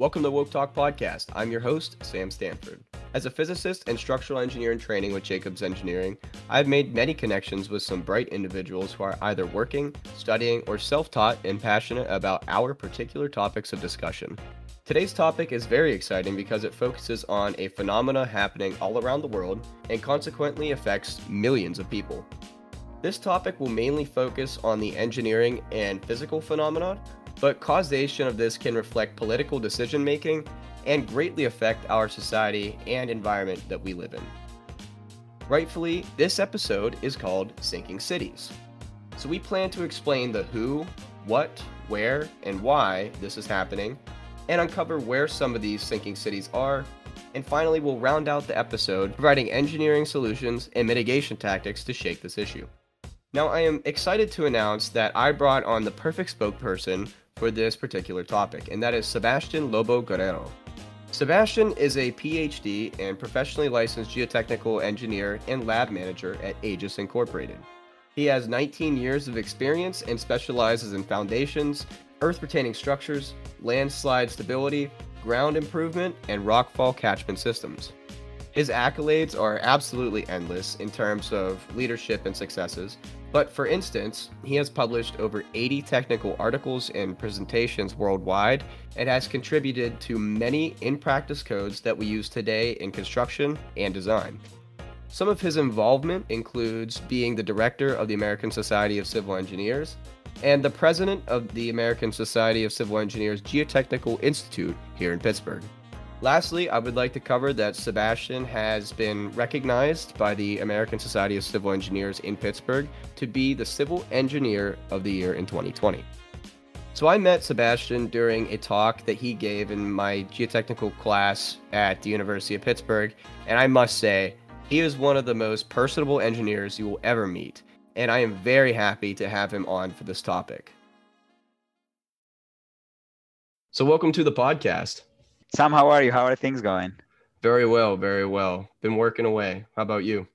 Welcome to Woke Talk Podcast. I'm your host, Sam Stanford. As a physicist and structural engineer in training with Jacobs Engineering, I've made many connections with some bright individuals who are either working, studying, or self taught and passionate about our particular topics of discussion. Today's topic is very exciting because it focuses on a phenomena happening all around the world and consequently affects millions of people. This topic will mainly focus on the engineering and physical phenomena, but causation of this can reflect political decision making and greatly affect our society and environment that we live in. Rightfully, this episode is called Sinking Cities. So we plan to explain the who, what, where, and why this is happening, and uncover where some of these sinking cities are. And finally, we'll round out the episode providing engineering solutions and mitigation tactics to shake this issue. Now, I am excited to announce that I brought on the perfect spokesperson for this particular topic, and that is Sebastian Lobo Guerrero. Sebastian is a PhD and professionally licensed geotechnical engineer and lab manager at Aegis Incorporated. He has 19 years of experience and specializes in foundations, earth retaining structures, landslide stability, ground improvement, and rockfall catchment systems. His accolades are absolutely endless in terms of leadership and successes, but for instance, he has published over 80 technical articles and presentations worldwide and has contributed to many in practice codes that we use today in construction and design. Some of his involvement includes being the director of the American Society of Civil Engineers and the president of the American Society of Civil Engineers Geotechnical Institute here in Pittsburgh. Lastly, I would like to cover that Sebastian has been recognized by the American Society of Civil Engineers in Pittsburgh to be the Civil Engineer of the Year in 2020. So I met Sebastian during a talk that he gave in my geotechnical class at the University of Pittsburgh, and I must say, he is one of the most personable engineers you will ever meet, and I am very happy to have him on for this topic. So, welcome to the podcast. Sam, how are you? How are things going? Very well, very well. Been working away. How about you?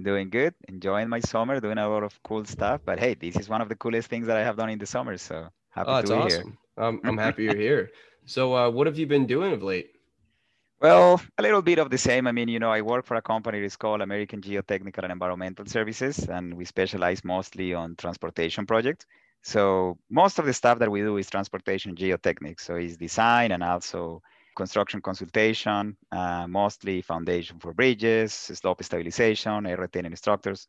Doing good. Enjoying my summer, doing a lot of cool stuff. But hey, this is one of the coolest things that I have done in the summer. So happy oh, to be awesome. here. I'm, I'm happy you're here. So, uh, what have you been doing of late? Well, a little bit of the same. I mean, you know, I work for a company that's called American Geotechnical and Environmental Services, and we specialize mostly on transportation projects. So most of the stuff that we do is transportation geotechnics. So it's design and also construction consultation, uh, mostly foundation for bridges, slope stabilization, earth retaining structures,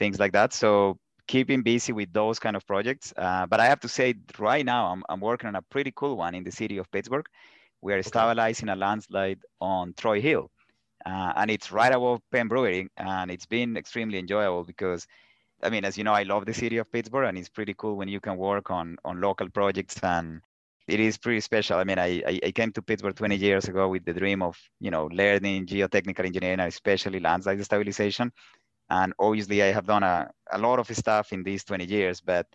things like that. So keeping busy with those kind of projects. Uh, but I have to say, right now, I'm, I'm working on a pretty cool one in the city of Pittsburgh. We are okay. stabilizing a landslide on Troy Hill. Uh, and it's right above Penn Brewery. And it's been extremely enjoyable because, I mean, as you know, I love the city of Pittsburgh, and it's pretty cool when you can work on, on local projects and it is pretty special. I mean, I, I came to Pittsburgh 20 years ago with the dream of, you know, learning geotechnical engineering, especially landslide stabilization. And obviously I have done a, a lot of stuff in these 20 years, but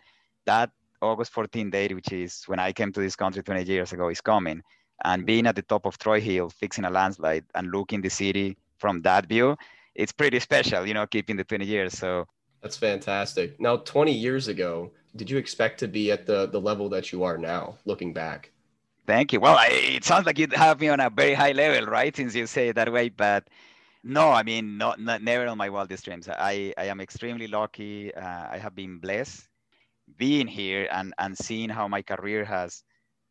that August 14 date, which is when I came to this country 20 years ago, is coming. And being at the top of Troy Hill, fixing a landslide and looking the city from that view, it's pretty special, you know, keeping the 20 years. So that's fantastic. Now, 20 years ago, did you expect to be at the the level that you are now looking back? Thank you. Well I, it sounds like you have me on a very high level right since you say it that way but no i mean not, not never on my wildest dreams. I i am extremely lucky. Uh, i have been blessed being here and and seeing how my career has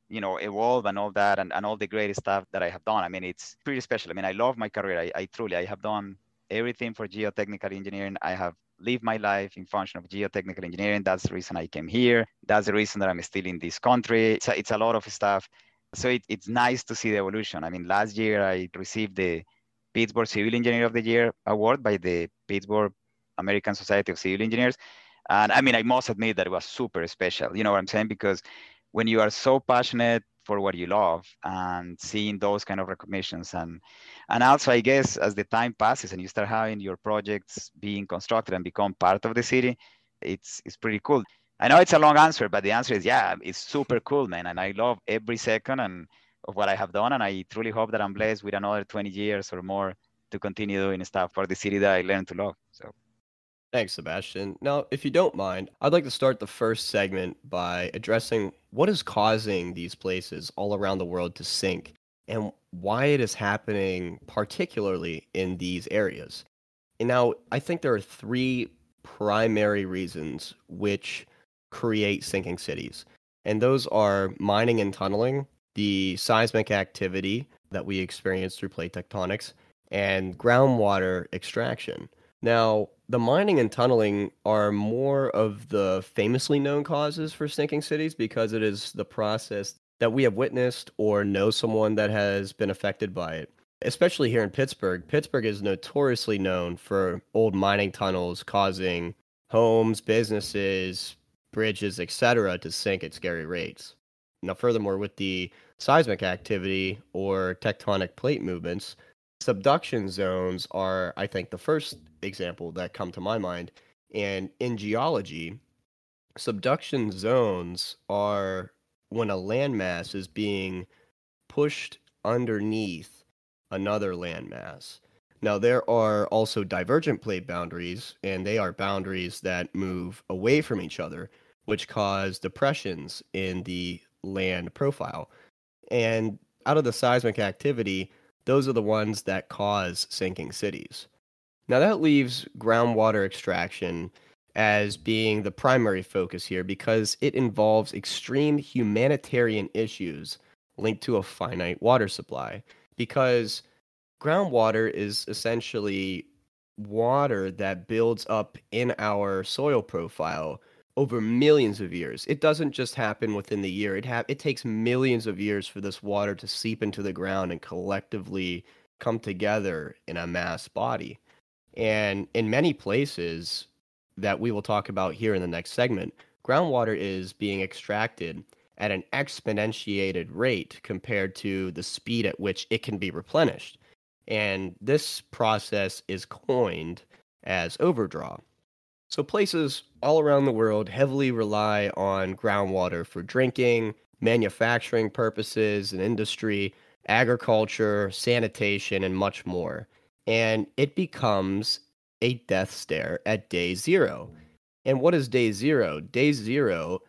you know evolved and all that and, and all the great stuff that i have done. I mean it's pretty special. I mean i love my career. I, I truly i have done everything for geotechnical engineering i have lived my life in function of geotechnical engineering. That's the reason I came here. That's the reason that I'm still in this country. It's a, it's a lot of stuff. So it, it's nice to see the evolution. I mean, last year I received the Pittsburgh Civil Engineer of the Year award by the Pittsburgh American Society of Civil Engineers. And I mean, I must admit that it was super special. You know what I'm saying? Because when you are so passionate for what you love and seeing those kind of recognitions. And and also i guess as the time passes and you start having your projects being constructed and become part of the city it's it's pretty cool. I know it's a long answer but the answer is yeah it's super cool man. And i love every second and of what i have done. And i truly hope that i'm blessed with another 20 years or more to continue doing stuff for the city that i learned to love. So Thanks, Sebastian. Now, if you don't mind, I'd like to start the first segment by addressing what is causing these places all around the world to sink. and why it is happening, particularly in these areas. And now, I think there are three primary reasons which create sinking cities, and those are mining and tunneling, the seismic activity that we experience through plate tectonics, and groundwater extraction. Now, the mining and tunneling are more of the famously known causes for sinking cities because it is the process that we have witnessed or know someone that has been affected by it. Especially here in Pittsburgh, Pittsburgh is notoriously known for old mining tunnels causing homes, businesses, bridges, etc., to sink at scary rates. Now, furthermore, with the seismic activity or tectonic plate movements, subduction zones are, I think, the first example that come to my mind. And in geology, subduction zones are when a landmass is being pushed underneath another landmass. Now, there are also divergent plate boundaries, and they are boundaries that move away from each other, which cause depressions in the land profile. And out of the seismic activity, those are the ones that cause sinking cities. Now, that leaves groundwater extraction as being the primary focus here because it involves extreme humanitarian issues linked to a finite water supply. Because groundwater is essentially water that builds up in our soil profile over millions of years. It doesn't just happen within the year. It ha- it takes millions of years for this water to seep into the ground and collectively come together in a mass body. And in many places that we will talk about here in the next segment, groundwater is being extracted at an exponentiated rate compared to the speed at which it can be replenished. And this process is coined as overdraw. So places all around the world heavily rely on groundwater for drinking, manufacturing purposes and industry, agriculture, sanitation, and much more. And it becomes a death stare at day zero. And what is day zero? Day zero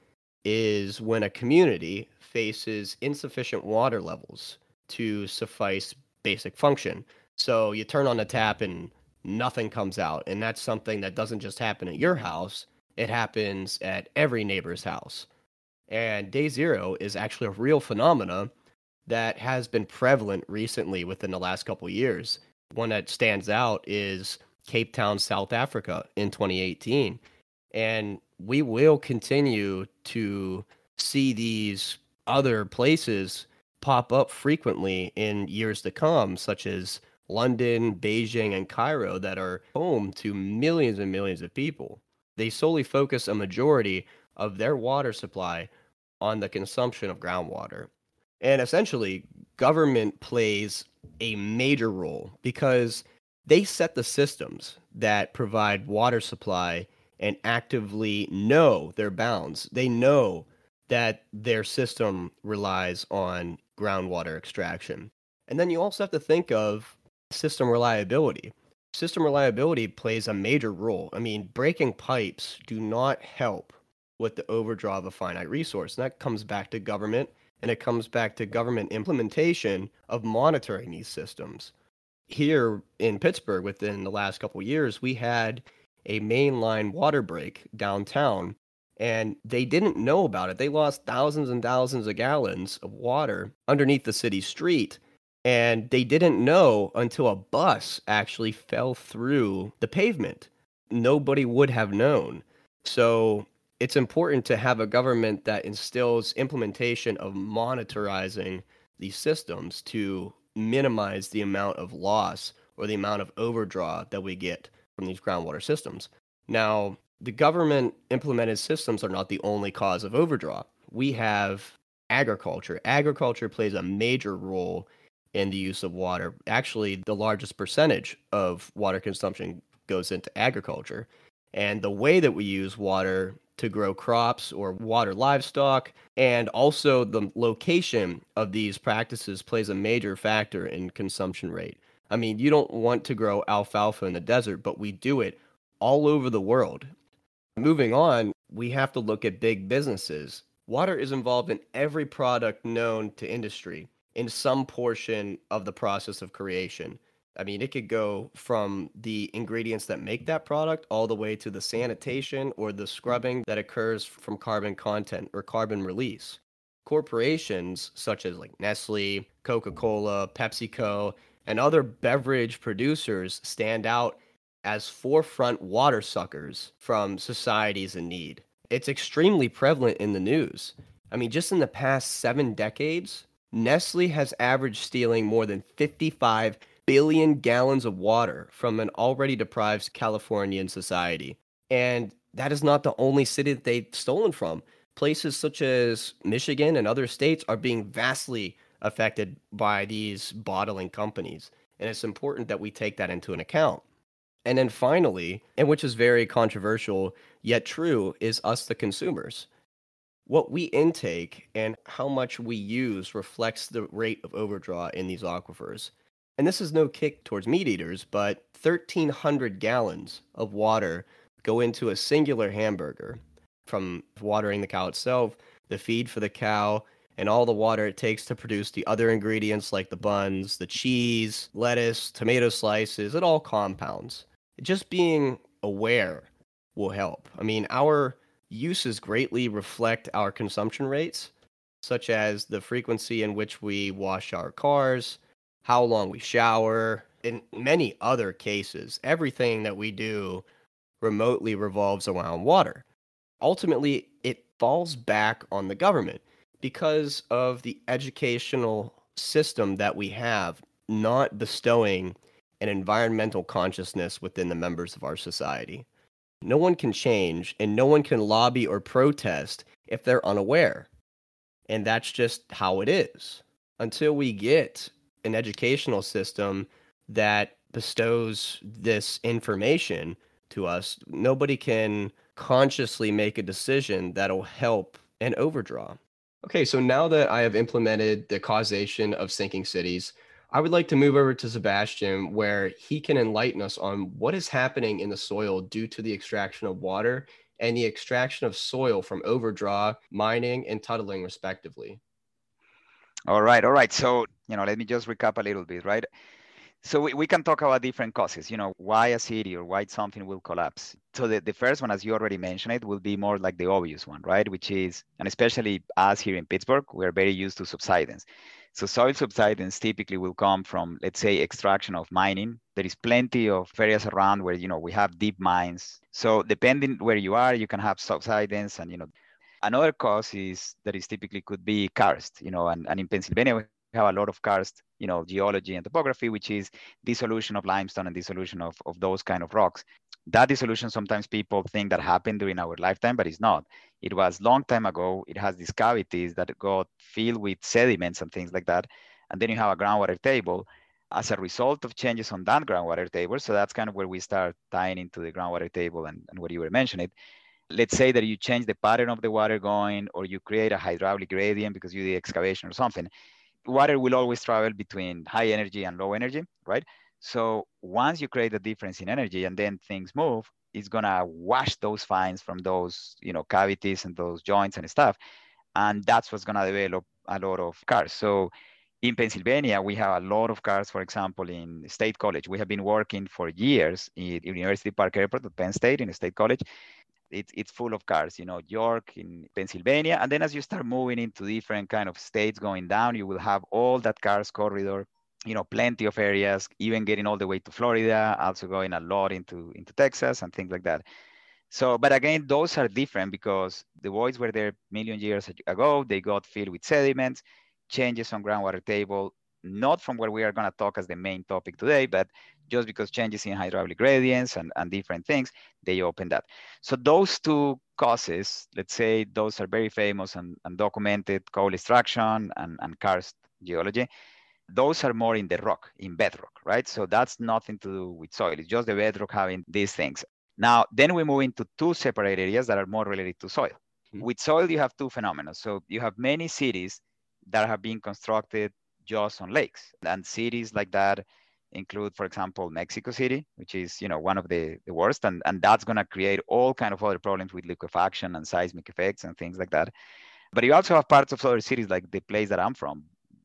is when a community faces insufficient water levels to suffice basic function. So you turn on the tap and nothing comes out. And that's something that doesn't just happen at your house, it happens at every neighbor's house. And day zero is actually a real phenomena that has been prevalent recently within the last couple years. One that stands out is Cape Town, South Africa in 2018. And we will continue to see these other places pop up frequently in years to come, such as London, Beijing, and Cairo that are home to millions and millions of people. They solely focus a majority of their water supply on the consumption of groundwater. And essentially, government plays a major role because they set the systems that provide water supply and actively know their bounds. They know that their system relies on groundwater extraction. And then you also have to think of system reliability. System reliability plays a major role. I mean, breaking pipes do not help with the overdraw of a finite resource. And that comes back to government and it comes back to government implementation of monitoring these systems. Here in Pittsburgh, within the last couple years, we had a mainline water break downtown and they didn't know about it. They lost thousands and thousands of gallons of water underneath the city street and they didn't know until a bus actually fell through the pavement. Nobody would have known. So it's important to have a government that instills implementation of monitorizing these systems to minimize the amount of loss or the amount of overdraw that we get from these groundwater systems. Now, the government implemented systems are not the only cause of overdraw. We have agriculture. Agriculture plays a major role in the use of water. Actually, the largest percentage of water consumption goes into agriculture. And the way that we use water to grow crops or water livestock, and also the location of these practices plays a major factor in consumption rate. I mean, you don't want to grow alfalfa in the desert, but we do it all over the world. Moving on, we have to look at big businesses. Water is involved in every product known to industry in some portion of the process of creation. I mean, it could go from the ingredients that make that product all the way to the sanitation or the scrubbing that occurs from carbon content or carbon release. Corporations such as like Nestle, Coca-Cola, PepsiCo, and other beverage producers stand out as forefront water suckers from societies in need. It's extremely prevalent in the news. I mean, just in the past seven decades, Nestle has averaged stealing more than 55 billion gallons of water from an already deprived Californian society. And that is not the only city that they've stolen from. Places such as Michigan and other states are being vastly affected by these bottling companies. And it's important that we take that into an account. And then finally, and which is very controversial yet true, is us, the consumers. What we intake and how much we use reflects the rate of overdraw in these aquifers. And this is no kick towards meat eaters, but 1,300 gallons of water go into a singular hamburger from watering the cow itself, the feed for the cow, and all the water it takes to produce the other ingredients like the buns, the cheese, lettuce, tomato slices, it all compounds. Just being aware will help. I mean, our uses greatly reflect our consumption rates, such as the frequency in which we wash our cars, how long we shower, in many other cases. Everything that we do remotely revolves around water. Ultimately, it falls back on the government because of the educational system that we have not bestowing an environmental consciousness within the members of our society. No one can change and no one can lobby or protest if they're unaware. And that's just how it is. Until we get an educational system that bestows this information to us, nobody can consciously make a decision that'll help an overdraw. Okay, so now that I have implemented the causation of sinking cities, I would like to move over to Sebastian, where he can enlighten us on what is happening in the soil due to the extraction of water and the extraction of soil from overdraw, mining, and tunnelling, respectively. All right, all right. So, you know, let me just recap a little bit, right? So we, we can talk about different causes, you know, why a city or why something will collapse. So the, the first one, as you already mentioned it, will be more like the obvious one, right? Which is, and especially us here in Pittsburgh, we're very used to subsidence. So soil subsidence typically will come from, let's say, extraction of mining. There is plenty of areas around where, you know, we have deep mines. So depending where you are, you can have subsidence and, you know, another cause is that is typically could be karst, you know, and, and in Pennsylvania, we have a lot of karst, you know, geology and topography, which is dissolution of limestone and dissolution of, of those kind of rocks. That dissolution, sometimes people think that happened during our lifetime, but it's not. It was long time ago. It has these cavities that got filled with sediments and things like that. And then you have a groundwater table as a result of changes on that groundwater table. So that's kind of where we start tying into the groundwater table and, and what you were mentioning. Let's say that you change the pattern of the water going, or you create a hydraulic gradient because you did excavation or something. Water will always travel between high energy and low energy, right? So once you create a difference in energy and then things move, it's gonna wash those fines from those you know cavities and those joints and stuff and that's what's gonna develop a lot of karst so in pennsylvania we have a lot of karst, for example in state college we have been working for years in university park airport at penn state in state college it's, it's full of karst you know york in pennsylvania and then as you start moving into different kind of states going down you will have all that karst corridor you know, plenty of areas, even getting all the way to Florida, also going a lot into, into Texas and things like that. So, but again, those are different because the voids were there million years ago. They got filled with sediments, changes on groundwater table, not from where we are going to talk as the main topic today, but just because changes in hydraulic gradients and, and different things, they open that. So those two causes, let's say those are very famous and, and documented, coal extraction and, and karst geology those are more in the rock, in bedrock, right? So that's nothing to do with soil. It's just the bedrock having these things. Now, then we move into two separate areas that are more related to soil. Mm-hmm. With soil, you have two phenomena. So you have many cities that have been constructed just on lakes, and cities like that include, for example, Mexico City, which is you know one of the, the worst, and, and that's going to create all kind of other problems with liquefaction and seismic effects and things like that. But you also have parts of other cities like the place that I'm from,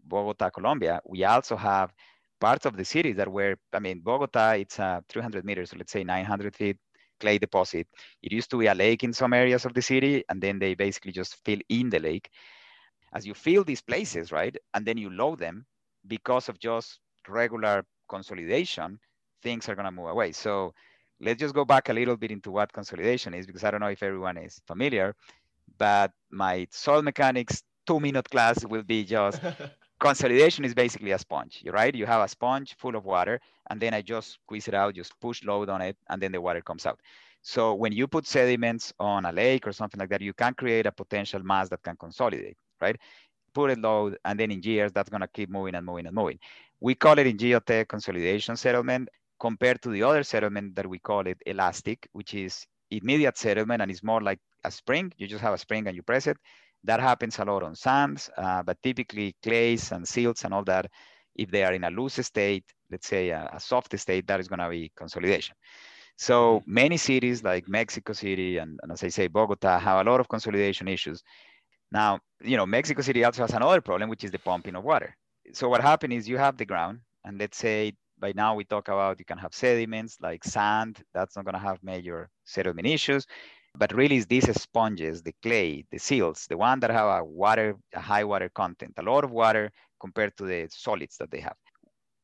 Bogota, Colombia, we also have parts of the city that were, I mean, Bogota, it's uh, 300 meters, so let's say 900 feet clay deposit. It used to be a lake in some areas of the city, and then they basically just fill in the lake. As you fill these places, right, and then you load them because of just regular consolidation, things are going to move away. So let's just go back a little bit into what consolidation is, because I don't know if everyone is familiar, but my soil mechanics two minute class will be just consolidation is basically a sponge, You're right? You have a sponge full of water, and then I just squeeze it out, just push load on it, and then the water comes out. So when you put sediments on a lake or something like that, you can create a potential mass that can consolidate, right? Put it load, and then in years, that's gonna keep moving and moving and moving. We call it in geotech consolidation settlement compared to the other settlement that we call it elastic, which is immediate settlement and it's more like a spring. You just have a spring and you press it. That happens a lot on sands, uh, but typically clays and silts and all that, if they are in a loose state, let's say a, a soft state, that is going to be consolidation. So mm-hmm. many cities like Mexico City and, and, as I say, Bogota have a lot of consolidation issues. Now, you know, Mexico City also has another problem, which is the pumping of water. So what happens is you have the ground, and let's say by now we talk about you can have sediments like sand, that's not going to have major sediment issues. But really, it's these sponges, the clay, the silts, the one that have a water, a high water content, a lot of water compared to the solids that they have.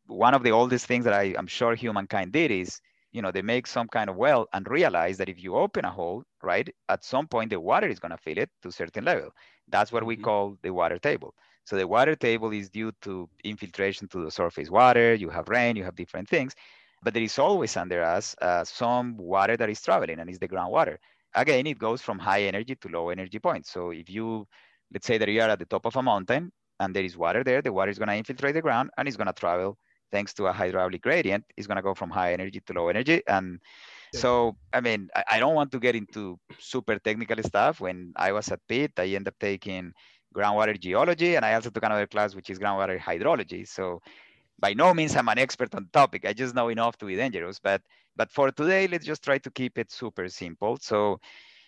One of the oldest things that I, am sure humankind did is, you know, they make some kind of well and realize that if you open a hole, right, at some point the water is going to fill it to a certain level. That's what we mm-hmm. call the water table. So the water table is due to infiltration to the surface water. You have rain, you have different things, but there is always under us uh, some water that is traveling, and it's the groundwater again, it goes from high energy to low energy points. So if you, let's say that you are at the top of a mountain and there is water there, the water is going to infiltrate the ground and it's going to travel thanks to a hydraulic gradient. It's going to go from high energy to low energy. And so, I mean, I, I, don't want to get into super technical stuff. When I was at Pitt, I ended up taking groundwater geology and I also took another class, which is groundwater hydrology. So by no means I'm an expert on the topic. I just know enough to be dangerous. But but for today, let's just try to keep it super simple. So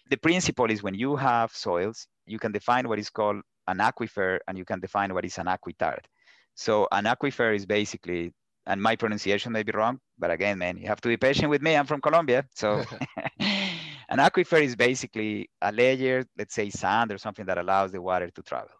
the principle is when you have soils, you can define what is called an aquifer and you can define what is an aquitard. So an aquifer is basically, and my pronunciation may be wrong, but again, man, you have to be patient with me. I'm from Colombia. So an aquifer is basically a layer, let's say sand or something that allows the water to travel.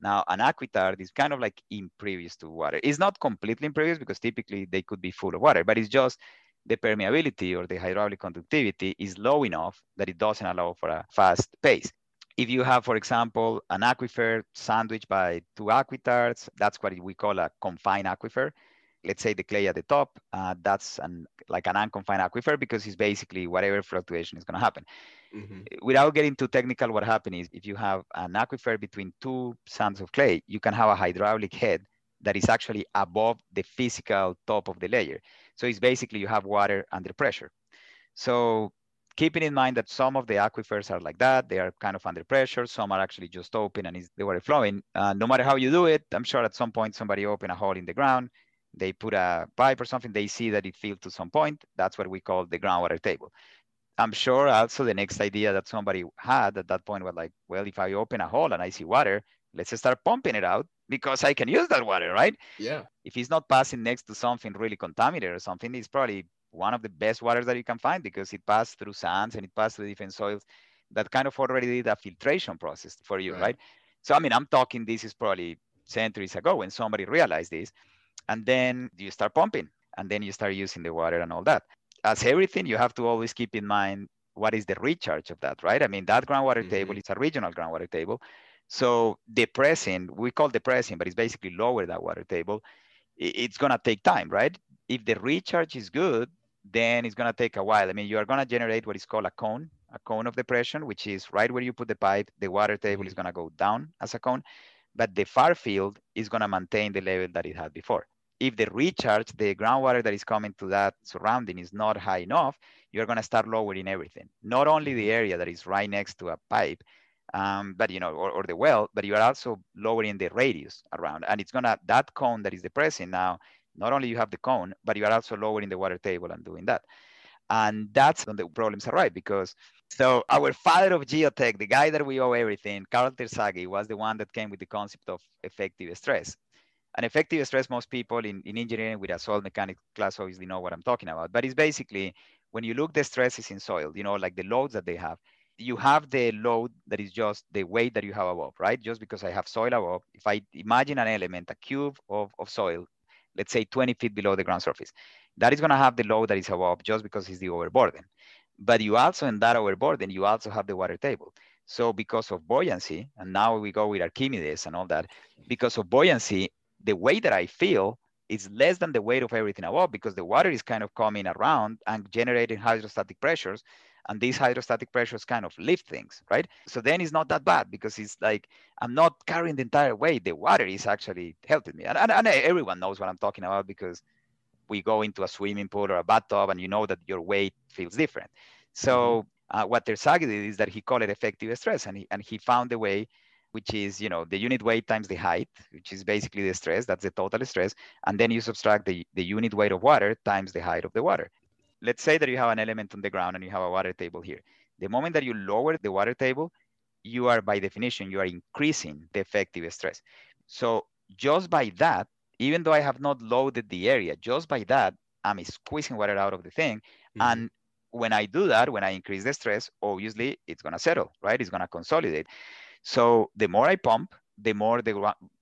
Now, an aquitard is kind of like impervious to water. It's not completely impervious because typically they could be full of water, but it's just the permeability or the hydraulic conductivity is low enough that it doesn't allow for a fast pace. If you have, for example, an aquifer sandwiched by two aquitards, that's what we call a confined aquifer. Let's say the clay at the top, uh, that's an, like an unconfined aquifer because it's basically whatever fluctuation is going to happen. Mm-hmm. Without getting too technical, what happens is if you have an aquifer between two sands of clay, you can have a hydraulic head that is actually above the physical top of the layer. So it's basically you have water under pressure. So keeping in mind that some of the aquifers are like that, they are kind of under pressure. Some are actually just open and is the water flowing. Uh, no matter how you do it, I'm sure at some point somebody open a hole in the ground, they put a pipe or something, they see that it filled to some point. That's what we call the groundwater table. I'm sure also the next idea that somebody had at that point was like, well, if I open a hole and I see water, let's start pumping it out because I can use that water, right? Yeah. If it's not passing next to something really contaminated or something, it's probably one of the best waters that you can find because it passed through sands and it passed through different soils that kind of already did a filtration process for you, right? right? So, I mean, I'm talking this is probably centuries ago when somebody realized this. And then you start pumping and then you start using the water and all that. As everything, you have to always keep in mind what is the recharge of that, right? I mean, that groundwater mm-hmm. table is a regional groundwater table. So depressing, we call depressing, but it's basically lower that water table. It's gonna take time, right? If the recharge is good, then it's gonna take a while. I mean, you are gonna generate what is called a cone, a cone of depression, which is right where you put the pipe, the water table mm-hmm. is gonna go down as a cone, but the far field is gonna maintain the level that it had before. If the recharge, the groundwater that is coming to that surrounding is not high enough, you're gonna start lowering everything. Not only the mm-hmm. area that is right next to a pipe, um, but you know, or, or, the well, but you are also lowering the radius around, and it's gonna that cone that is depressing now. Not only you have the cone, but you are also lowering the water table and doing that, and that's when the problems arise because. So our father of geotech, the guy that we owe everything, Karl Terzaghi, was the one that came with the concept of effective stress. And effective stress, most people in, in engineering with a soil mechanics class obviously know what I'm talking about. But it's basically when you look the stresses in soil, you know, like the loads that they have, you have the load that is just the weight that you have above, right? Just because I have soil above, if I imagine an element, a cube of, of soil, let's say 20 feet below the ground surface, that is gonna have the load that is above just because it's the overburden. But you also, in that overburden, you also have the water table. So because of buoyancy, and now we go with Archimedes and all that, because of buoyancy, the weight that I feel is less than the weight of everything above because the water is kind of coming around and generating hydrostatic pressures. And these hydrostatic pressures kind of lift things, right? So then it's not that bad because it's like I'm not carrying the entire weight. The water is actually helping me. And, and, and everyone knows what I'm talking about because we go into a swimming pool or a bathtub and you know that your weight feels different. So mm-hmm. uh, what Terzaghi did is that he called it effective stress and he, and he found a way which is you know the unit weight times the height which is basically the stress that's the total stress and then you subtract the, the unit weight of water times the height of the water let's say that you have an element on the ground and you have a water table here the moment that you lower the water table you are by definition you are increasing the effective stress so just by that even though I have not loaded the area, just by that, I'm squeezing water out of the thing. Mm-hmm. And when I do that, when I increase the stress, obviously it's gonna settle, right? It's gonna consolidate. So the more I pump, the more the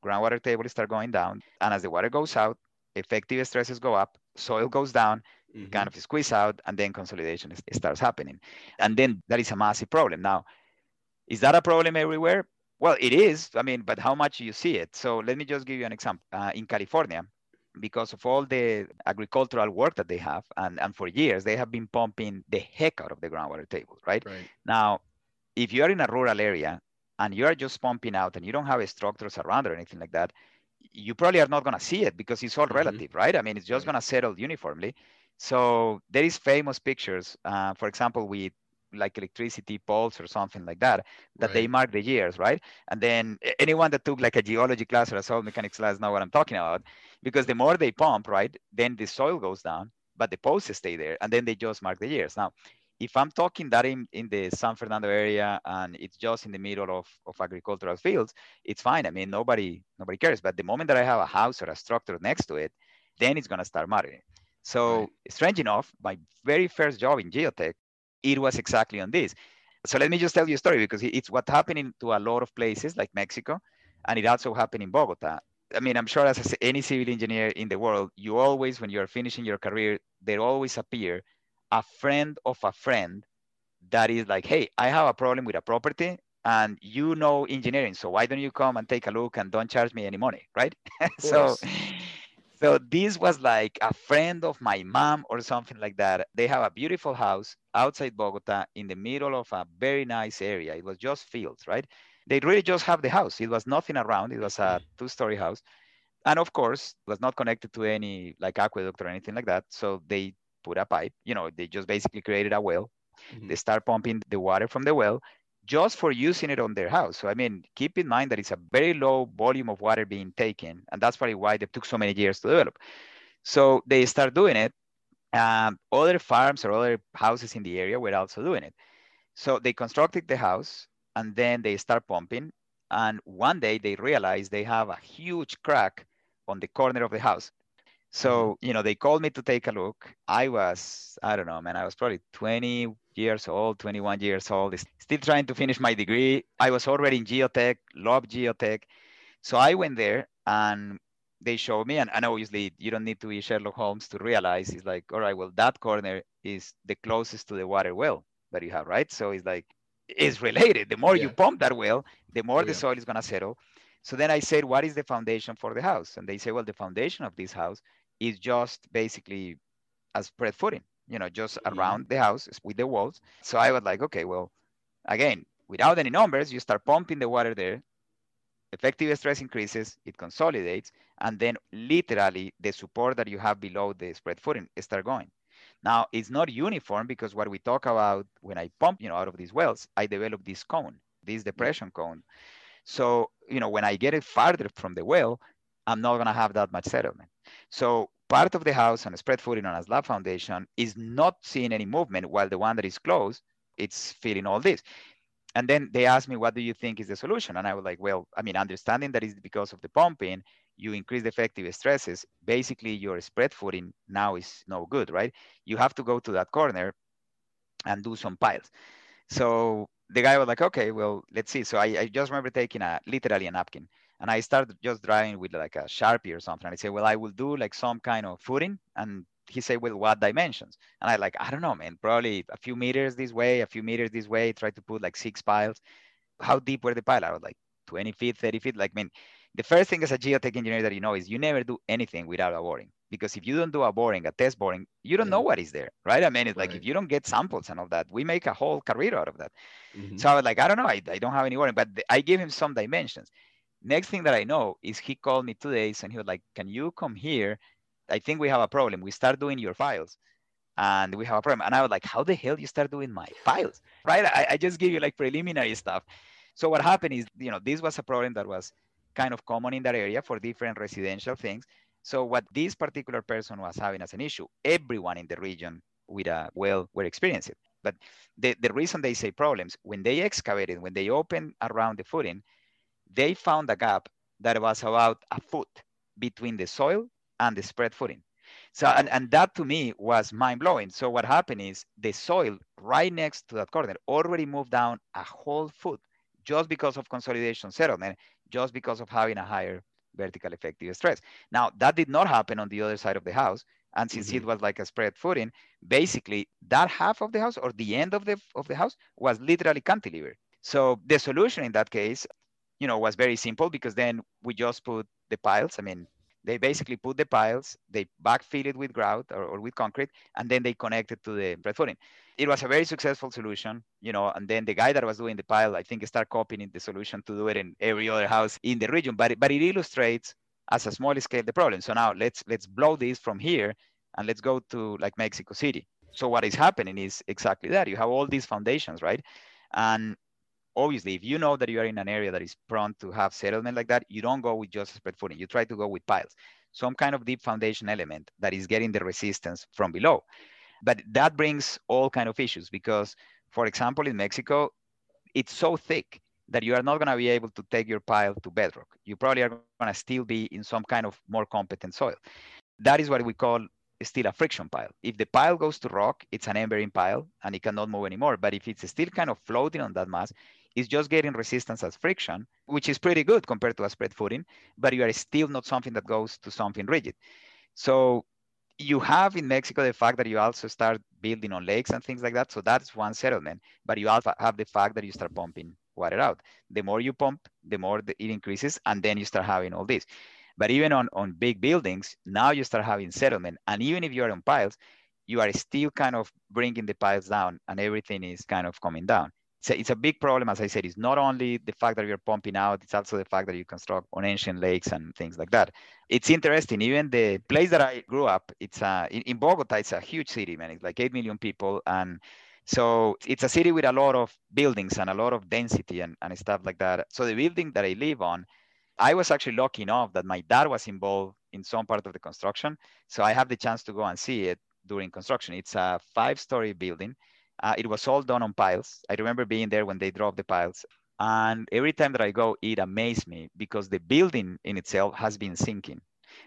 groundwater table start going down. And as the water goes out, effective stresses go up, soil goes down, mm-hmm. kind of squeeze out, and then consolidation starts happening. And then that is a massive problem. Now, is that a problem everywhere? Well, it is. I mean, but how much you see it? So let me just give you an example. Uh, in California, because of all the agricultural work that they have, and, and for years, they have been pumping the heck out of the groundwater table, right? right? Now, if you are in a rural area and you are just pumping out and you don't have structures around or anything like that, you probably are not going to see it because it's all mm-hmm. relative, right? I mean, it's just right. going to settle uniformly. So there is famous pictures, uh, for example, with like electricity poles or something like that, that right. they mark the years, right? And then anyone that took like a geology class or a soil mechanics class know what I'm talking about, because the more they pump, right, then the soil goes down, but the posts stay there, and then they just mark the years. Now, if I'm talking that in, in the San Fernando area and it's just in the middle of, of agricultural fields, it's fine. I mean, nobody nobody cares. But the moment that I have a house or a structure next to it, then it's gonna start mattering. So right. strange enough, my very first job in geotech it was exactly on this. So let me just tell you a story because it's what happening to a lot of places like Mexico, and it also happened in Bogota. I mean, I'm sure as any civil engineer in the world, you always, when you're finishing your career, there always appear a friend of a friend that is like, hey, I have a problem with a property and you know engineering, so why don't you come and take a look and don't charge me any money, right? so so this was like a friend of my mom or something like that. They have a beautiful house outside Bogota in the middle of a very nice area. It was just fields, right? They really just have the house. It was nothing around. It was a mm-hmm. two-story house. And of course, was not connected to any like aqueduct or anything like that. So they put a pipe, you know, they just basically created a well. Mm-hmm. They start pumping the water from the well just for using it on their house. So, I mean, keep in mind that it's a very low volume of water being taken. And that's probably why they took so many years to develop. So they start doing it. Um, other farms or other houses in the area were also doing it. So they constructed the house and then they start pumping. And one day they realize they have a huge crack on the corner of the house. So, mm-hmm. you know, they called me to take a look. I was, I don't know, man, I was probably 20 years old, 21 years old, still trying to finish my degree. I was already in geotech, loved geotech. So I went there and they showed me, and, and obviously you don't need to be Sherlock Holmes to realize it's like, all right, well, that corner is the closest to the water well that you have, right? So it's like, it's related. The more yeah. you pump that well, the more yeah. the soil is going to settle. So then I said, what is the foundation for the house? And they say, well, the foundation of this house is just basically a spread footing, you know, just around the house with the walls. So I was like, okay, well, again, without any numbers, you start pumping the water there. Effective stress increases, it consolidates, and then literally the support that you have below the spread footing start going. Now it's not uniform because what we talk about when I pump, you know, out of these wells, I develop this cone, this depression cone. So, you know, when I get it farther from the well, I'm not gonna have that much settlement. So part of the house on a spread footing on a slab foundation is not seeing any movement while the one that is closed, it's feeling all this. And then they asked me, what do you think is the solution? And I was like, well, I mean, understanding that is because of the pumping, you increase the effective stresses. Basically, your spread footing now is no good, right? You have to go to that corner and do some piles. So the guy was like, okay, well, let's see. So I, I just remember taking a literally a napkin and I started just drawing with like a Sharpie or something. And I said, well, I will do like some kind of footing and he said, well, what dimensions? And I like, I don't know, man, probably a few meters this way, a few meters this way, try to put like six piles. How deep were the piles? I was like 20 feet, 30 feet. Like, I mean, the first thing as a geotech engineer that you know is you never do anything without a boring. Because if you don't do a boring, a test boring, you don't yeah. know what is there, right? I mean, it's right. like if you don't get samples and all that, we make a whole career out of that. Mm-hmm. So I was like, I don't know, I, I don't have any boring, but I gave him some dimensions. Next thing that I know is he called me two days and he was like, Can you come here I think we have a problem. We start doing your piles and we have a problem. And I was like, how the hell you start doing my piles? Right? I, I just give you like preliminary stuff. So what happened is, you know, this was a problem that was kind of common in that area for different residential things. So what this particular person was having as an issue, everyone in the region with a well were experiencing. But the, the reason they say problems, when they excavated, when they opened around the footing, they found a gap that was about a foot between the soil and the spread footing. So, and, and that to me was mind blowing. So what happened is the soil right next to that corner already moved down a whole foot just because of consolidation settlement, just because of having a higher vertical effective stress. Now that did not happen on the other side of the house. And since mm-hmm. it was like a spread footing, basically that half of the house or the end of the of the house was literally cantilever. So the solution in that case, you know, was very simple because then we just put the piles. I mean, they basically put the piles, they backfill it with grout or, or with concrete, and then they connect it to the spread footing. It was a very successful solution, you know, and then the guy that was doing the pile, I think, started copying the solution to do it in every other house in the region. But, but it illustrates as a small scale the problem. So now let's let's blow this from here and let's go to like Mexico City. So what is happening is exactly that. You have all these foundations, right? And obviously, if you know that you are in an area that is prone to have settlement like that, you don't go with just spread footing. You try to go with piles, some kind of deep foundation element that is getting the resistance from below. But that brings all kind of issues because, for example, in Mexico, it's so thick that you are not going to be able to take your pile to bedrock. You probably are going to still be in some kind of more competent soil. That is what we call still a friction pile. If the pile goes to rock, it's an end-bearing pile and it cannot move anymore. But if it's still kind of floating on that mass, is just getting resistance as friction, which is pretty good compared to a spread footing, but you are still not something that goes to something rigid. So you have in Mexico the fact that you also start building on lakes and things like that. So that's one settlement, but you also have the fact that you start pumping water out. The more you pump, the more it increases, and then you start having all this. But even on, on big buildings, now you start having settlement. And even if you are on piles, you are still kind of bringing the piles down and everything is kind of coming down it's a, it's a big problem, as I said. It's not only the fact that you're pumping out, it's also the fact that you construct on ancient lakes and things like that. It's interesting. Even the place that I grew up, it's in, in Bogota, it's a huge city, man. It's like 8 million people. And so it's a city with a lot of buildings and a lot of density and, and stuff like that. So the building that I live on, I was actually lucky enough that my dad was involved in some part of the construction. So I have the chance to go and see it during construction. It's a five story building uh, it was all done on piles. I remember being there when they dropped the piles. And every time that I go, it amazed me because the building in itself has been sinking,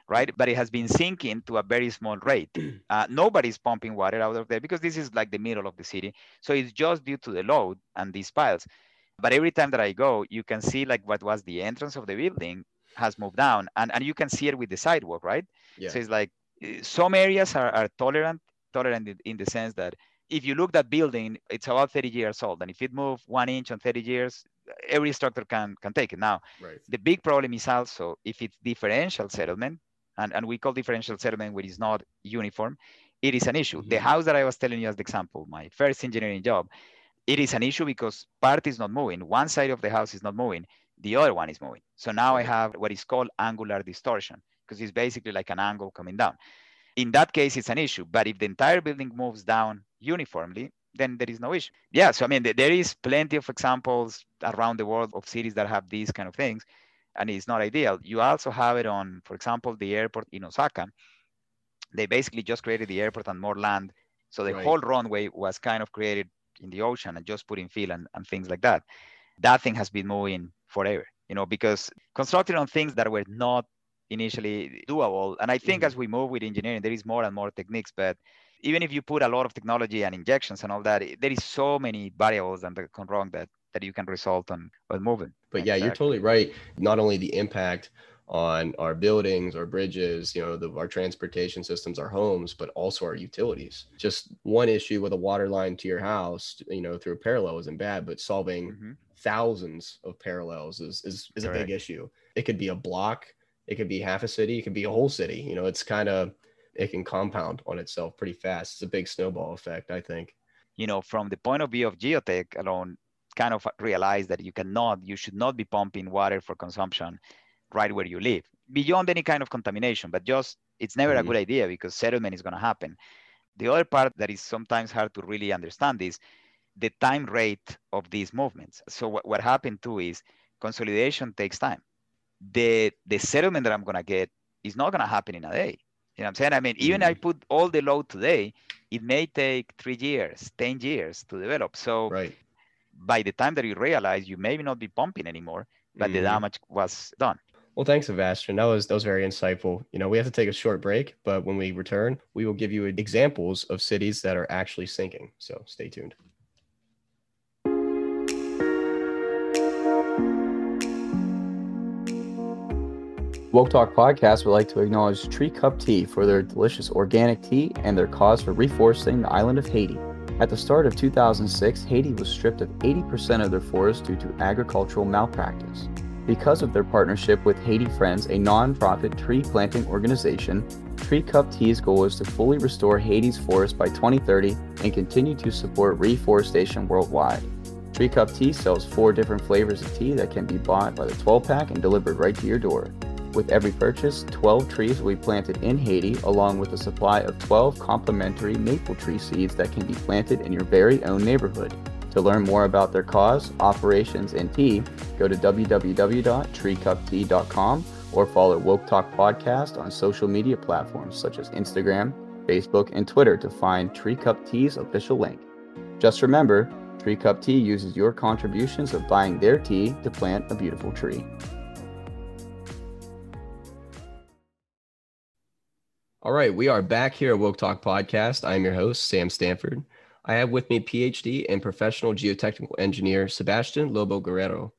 right? But it has been sinking to a very small rate. Uh, nobody's pumping water out of there because this is like the middle of the city. So it's just due to the load and these piles. But every time that I go, you can see like what was the entrance of the building has moved down and, and you can see it with the sidewalk, right? Yeah. So it's like eh, some areas are, are tolerant, tolerant in the sense that if you look that building, it's about 30 years old. And if it moves one inch on 30 years, every structure can, can take it. Now, right. the big problem is also if it's differential settlement, and, and we call differential settlement when it's not uniform, it is an issue. Mm-hmm. The house that I was telling you as the example, my first engineering job, it is an issue because part is not moving. One side of the house is not moving, the other one is moving. So now I have what is called angular distortion because it's basically like an angle coming down. In that case, it's an issue. But if the entire building moves down uniformly, then there is no issue. Yeah, so I mean, there is plenty of examples around the world of cities that have these kind of things, and it's not ideal. You also have it on, for example, the airport in Osaka. They basically just created the airport and more land, so the right. whole runway was kind of created in the ocean and just putting fill and, and things like that. That thing has been moving forever, you know, because constructed on things that were not initially doable. And I think mm-hmm. as we move with engineering, there is more and more techniques, but even if you put a lot of technology and injections and all that, there is so many variables that can wrong that that you can result on, on moving. But exactly. yeah, you're totally right. Not only the impact on our buildings, our bridges, you know, the, our transportation systems, our homes, but also our utilities. Just one issue with a water line to your house, you know, through a parallel isn't bad, but solving mm-hmm. thousands of parallels is is, is a big issue. It could be a block, it could be half a city, it could be a whole city. You know, it's kind of it can compound on itself pretty fast. It's a big snowball effect, I think. You know, from the point of view of geotech alone, kind of realize that you cannot, you should not be pumping water for consumption right where you live beyond any kind of contamination but just it's never mm-hmm. a good idea because settlement is going to happen the other part that is sometimes hard to really understand is the time rate of these movements so what, what happened too is consolidation takes time the the settlement that i'm to get is not going to happen in a day you know what i'm saying i mean even mm-hmm. i put all the load today it may take three years 10 years to develop so right. by the time that you realize you may not be pumping anymore but mm-hmm. the damage was done well, thanks, Sebastian. That was that was very insightful. You know, we have to take a short break, but when we return, we will give you examples of cities that are actually sinking. So stay tuned. Woke Talk Podcast would like to acknowledge Tree Cup Tea for their delicious organic tea and their cause for reforesting the island of Haiti. At the start of 2006, Haiti was stripped of 80% of their forests due to agricultural malpractice. Because of their partnership with Haiti Friends, a non-profit tree planting organization, Tree Cup Tea's goal is to fully restore Haiti's forest by 2030 and continue to support reforestation worldwide. Tree Cup Tea sells four different flavors of tea that can be bought by the 12 pack and delivered right to your door. With every purchase, 12 trees will be planted in Haiti, along with a supply of 12 complementary maple tree seeds that can be planted in your very own neighborhood. To learn more about their cause, operations, and tea, go to www.treecuptea.com or follow Woke Talk Podcast on social media platforms such as Instagram, Facebook, and Twitter to find Tree Cup Tea's official link. Just remember, Tree Cup Tea uses your contributions of buying their tea to plant a beautiful tree. All right, we are back here at Woke Talk Podcast. I'm your host, Sam Stanford. I have with me PhD and professional geotechnical engineer Sebastian Lobo Guerrero.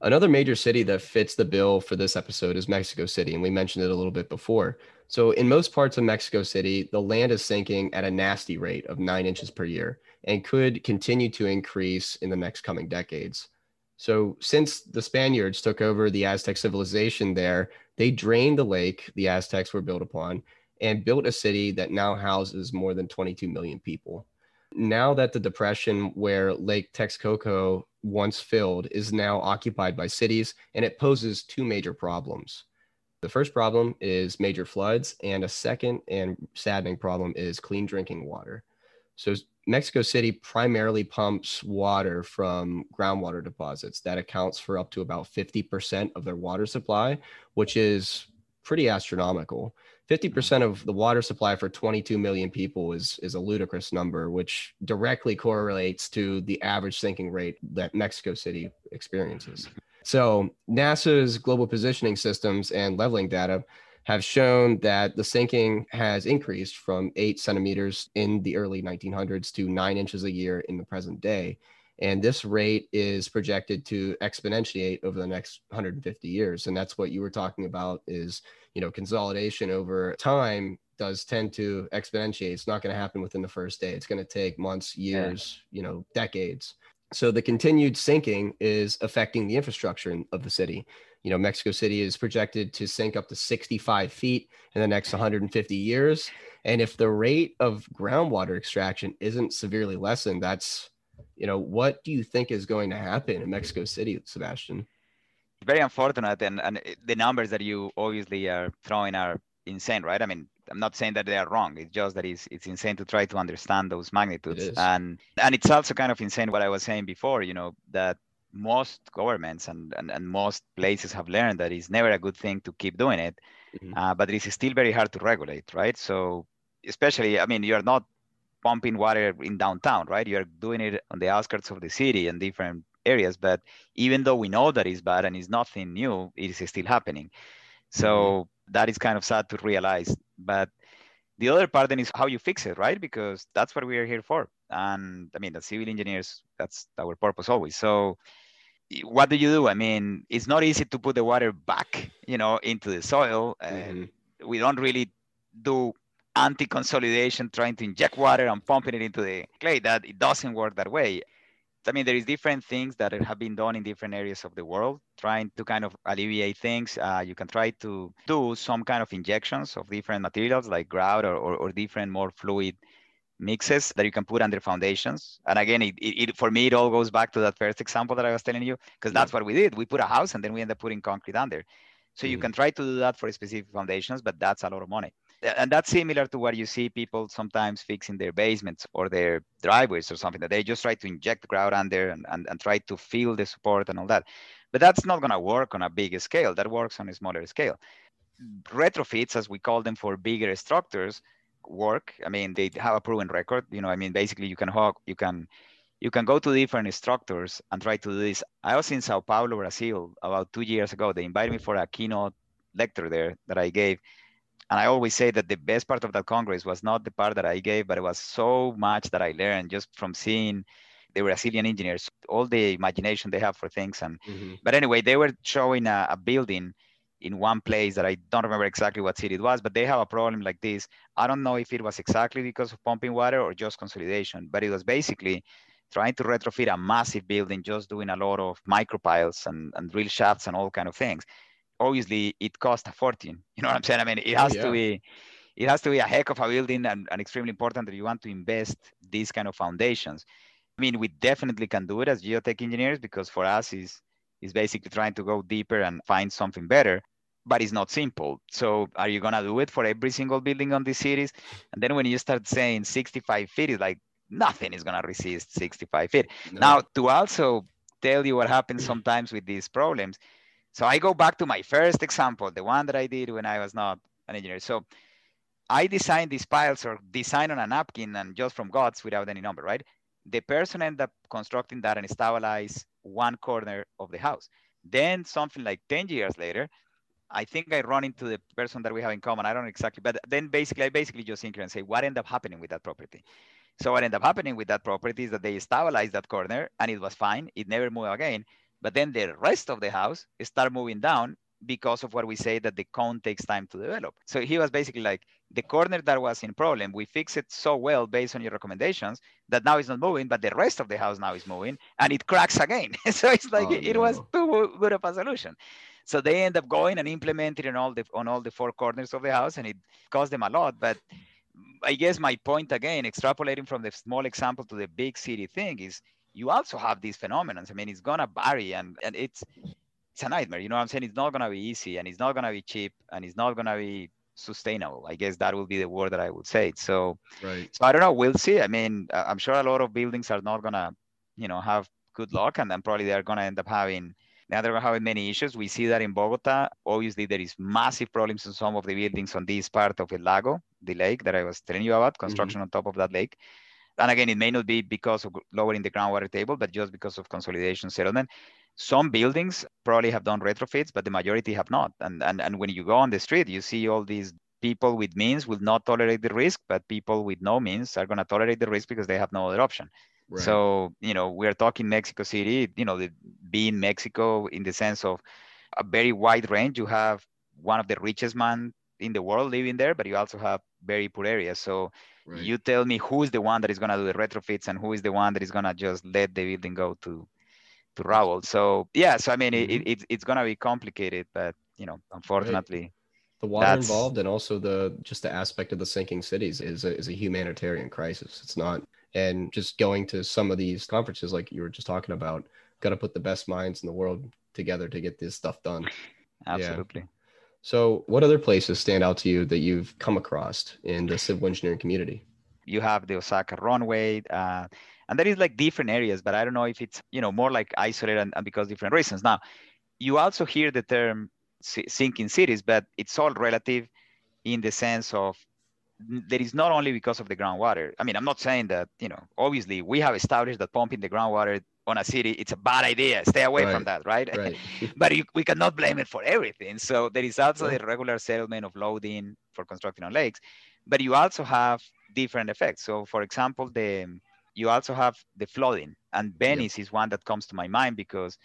Another major city that fits the bill for this episode is Mexico City, and we mentioned it a little bit before. So, in most parts of Mexico City, the land is sinking at a nasty rate of nine inches per year and could continue to increase in the next coming decades. So, since the Spaniards took over the Aztec civilization there, they drained the lake the Aztecs were built upon and built a city that now houses more than 22 million people now that the depression where Lake Texcoco once filled is now occupied by cities, and it poses two major problems. The first problem is major floods, and a second and saddening problem is clean drinking water. So, Mexico City primarily pumps water from groundwater deposits. That accounts for up to about 50% of their water supply, which is pretty astronomical. 50% of the water supply for 22 million people is is a ludicrous number which directly correlates to the average sinking rate that Mexico City experiences. So, NASA's global positioning systems and leveling data have shown that the sinking has increased from 8 centimeters in the early 1900s to 9 inches a year in the present day and this rate is projected to exponentiate over the next 150 years. And that's what you were talking about is you know consolidation over time does tend to exponentiate. It's not going to happen within the first day. It's going to take months years yeah. you know decades. So the continued sinking is affecting the infrastructure of the city. You know mexico city is projected to sink up to 65 feet in the next 150 years. And if the rate of groundwater extraction isn't severely lessened that's you know, what do you think is going to happen in Mexico City, Sebastian? Very unfortunate, and and the numbers that you obviously are throwing are insane, right? I mean, I'm not saying that they are wrong. It's just that it's it's insane to try to understand those magnitudes, and and it's also kind of insane what I was saying before. You know that most governments and, and, and most places have learned that it's never a good thing to keep doing it, mm-hmm. uh, but it is still very hard to regulate, right? So especially, I mean, you're not pumping water in downtown, right? You're doing it on the outskirts of the city and different areas. But even though we know that it's bad and it's nothing new, it is still happening. So mm-hmm. that is kind of sad to realize. But the other part then is how you fix it, right? Because that's what we are here for. And I mean, the civil engineers, that's our purpose always. So what do you do? I mean, it's not easy to put the water back, you know, into the soil. Mm-hmm. we don't really do anti-consolidation, trying to inject water and pumping it into the clay. That it doesn't work that way. I mean, there is different things that have been done in different areas of the world, trying to kind of alleviate things. Uh, you can try to do some kind of injections of different materials like grout or, or, or different more fluid mixes that you can put under foundations. And again, it, it, it, for me, it all goes back to that first example that I was telling you, because that's what we did. We put a house and then we end up putting concrete under. So mm. you can try to do that for specific foundations, but that's a lot of money. And that's similar to what you see people sometimes fixing their basements or their driveways or something that they just try to inject grout under and, and, and try to feel the support and all that. But that's not going to work on a big scale. That works on a smaller scale. Retrofits, as we call them for bigger structures, work. I mean, they have a proven record. You know, I mean, basically you can hawk, you can you can go to different structures and try to do this. I was in Sao Paulo, Brazil about two years ago. They invited me for a keynote lecture there that I gave. And I always say that the best part of that Congress was not the part that I gave, but it was so much that I learned just from seeing the Brazilian engineers, all the imagination they have for things. And mm-hmm. but anyway, they were showing a, a building in one place that I don't remember exactly what city it was, but they have a problem like this. I don't know if it was exactly because of pumping water or just consolidation, but it was basically trying to retrofit a massive building, just doing a lot of micropiles and, and drill shafts and all kind of things. Obviously, it costs a fortune. You know what I'm saying? I mean, it has oh, yeah. to be it has to be a heck of a building and, and extremely important that you want to invest these kind of foundations. I mean, we definitely can do it as geotech engineers because for us is is basically trying to go deeper and find something better but it's not simple. So are you gonna do it for every single building on the cities? And then when you start saying 65 feet, it's like nothing is gonna resist 65 feet. No. Now to also tell you what happens sometimes with these problems. So I go back to my first example, the one that I did when I was not an engineer. So I designed these piles or design on a napkin and just from guts without any number, right? The person ended up constructing that and stabilize one corner of the house. Then something like 10 years later, I think I run into the person that we have in common. I don't know exactly, but then basically, I basically just think and say, what ended up happening with that property? So what ended up happening with that property is that they stabilized that corner and it was fine. It never moved again. But then the rest of the house start moving down because of what we say that the cone takes time to develop. So he was basically like, the corner that was in problem, we fix it so well based on your recommendations that now it's not moving, but the rest of the house now is moving and it cracks again. so it's like, oh, it no. was too good of a solution. So they end up going and implementing on all the on all the four corners of the house, and it cost them a lot. But I guess my point again, extrapolating from the small example to the big city thing, is you also have these phenomena. I mean, it's gonna vary, and and it's it's a nightmare. You know what I'm saying? It's not gonna be easy, and it's not gonna be cheap, and it's not gonna be sustainable. I guess that would be the word that I would say. So, right. so I don't know. We'll see. I mean, I'm sure a lot of buildings are not gonna, you know, have good luck, and then probably they're gonna end up having now they're having many issues. We see that in Bogota. Obviously, there is massive problems in some of the buildings on this part of El Lago, the lake that I was telling you about, construction mm-hmm. on top of that lake. And again, it may not be because of lowering the groundwater table, but just because of consolidation settlement. Some buildings probably have done retrofits, but the majority have not. And, and, and when you go on the street, you see all these people with means will not tolerate the risk, but people with no means are going to tolerate the risk because they have no other option. Right. So, you know, we're talking Mexico City, you know, the, being Mexico in the sense of a very wide range. You have one of the richest man in the world living there, but you also have very poor areas. So right. you tell me who is the one that is going to do the retrofits and who is the one that is going to just let the building go to to rubble. So yeah, so I mean, mm-hmm. it, it, it's going to be complicated, but you know, unfortunately. Right. The water involved and also the just the aspect of the sinking cities is a, is a humanitarian crisis. It's not and just going to some of these conferences like you were just talking about got to put the best minds in the world together to get this stuff done absolutely yeah. So what other places stand out to you that you've come across in the civil engineering community? You have the osaka runway uh, and there is like different areas but i don't know if it's you know more like isolated and, and because different reasons. Now you also hear the term sinking cities but it's all relative in the sense of there is not only because of the groundwater. I mean, I'm not saying that, you know, obviously we have established that pumping the groundwater on a city, it's a bad idea. Stay away Right. from that, right? Right. but you, we cannot blame it for everything. So there is also the regular settlement of loading for constructing on lakes, but you also have different effects. So for example, the you also have the flooding, and Venice is one that comes to my mind because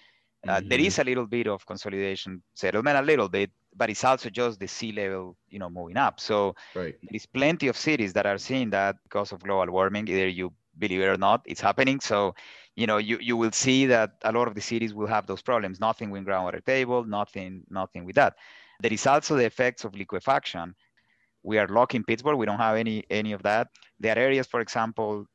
uh, there Mhm. is a little bit of consolidation settlement, a little bit, but it's also just the sea level, you know, moving up. So Right. there is plenty of cities that are seeing that because of global warming. Either you believe it or not, it's happening. So, you know, you, you will see that a lot of the cities will have those problems. Nothing with groundwater table, nothing, nothing with that. There is also the effects of liquefaction. We are lucky in Pittsburgh. We don't have any any of that. There are areas, for example,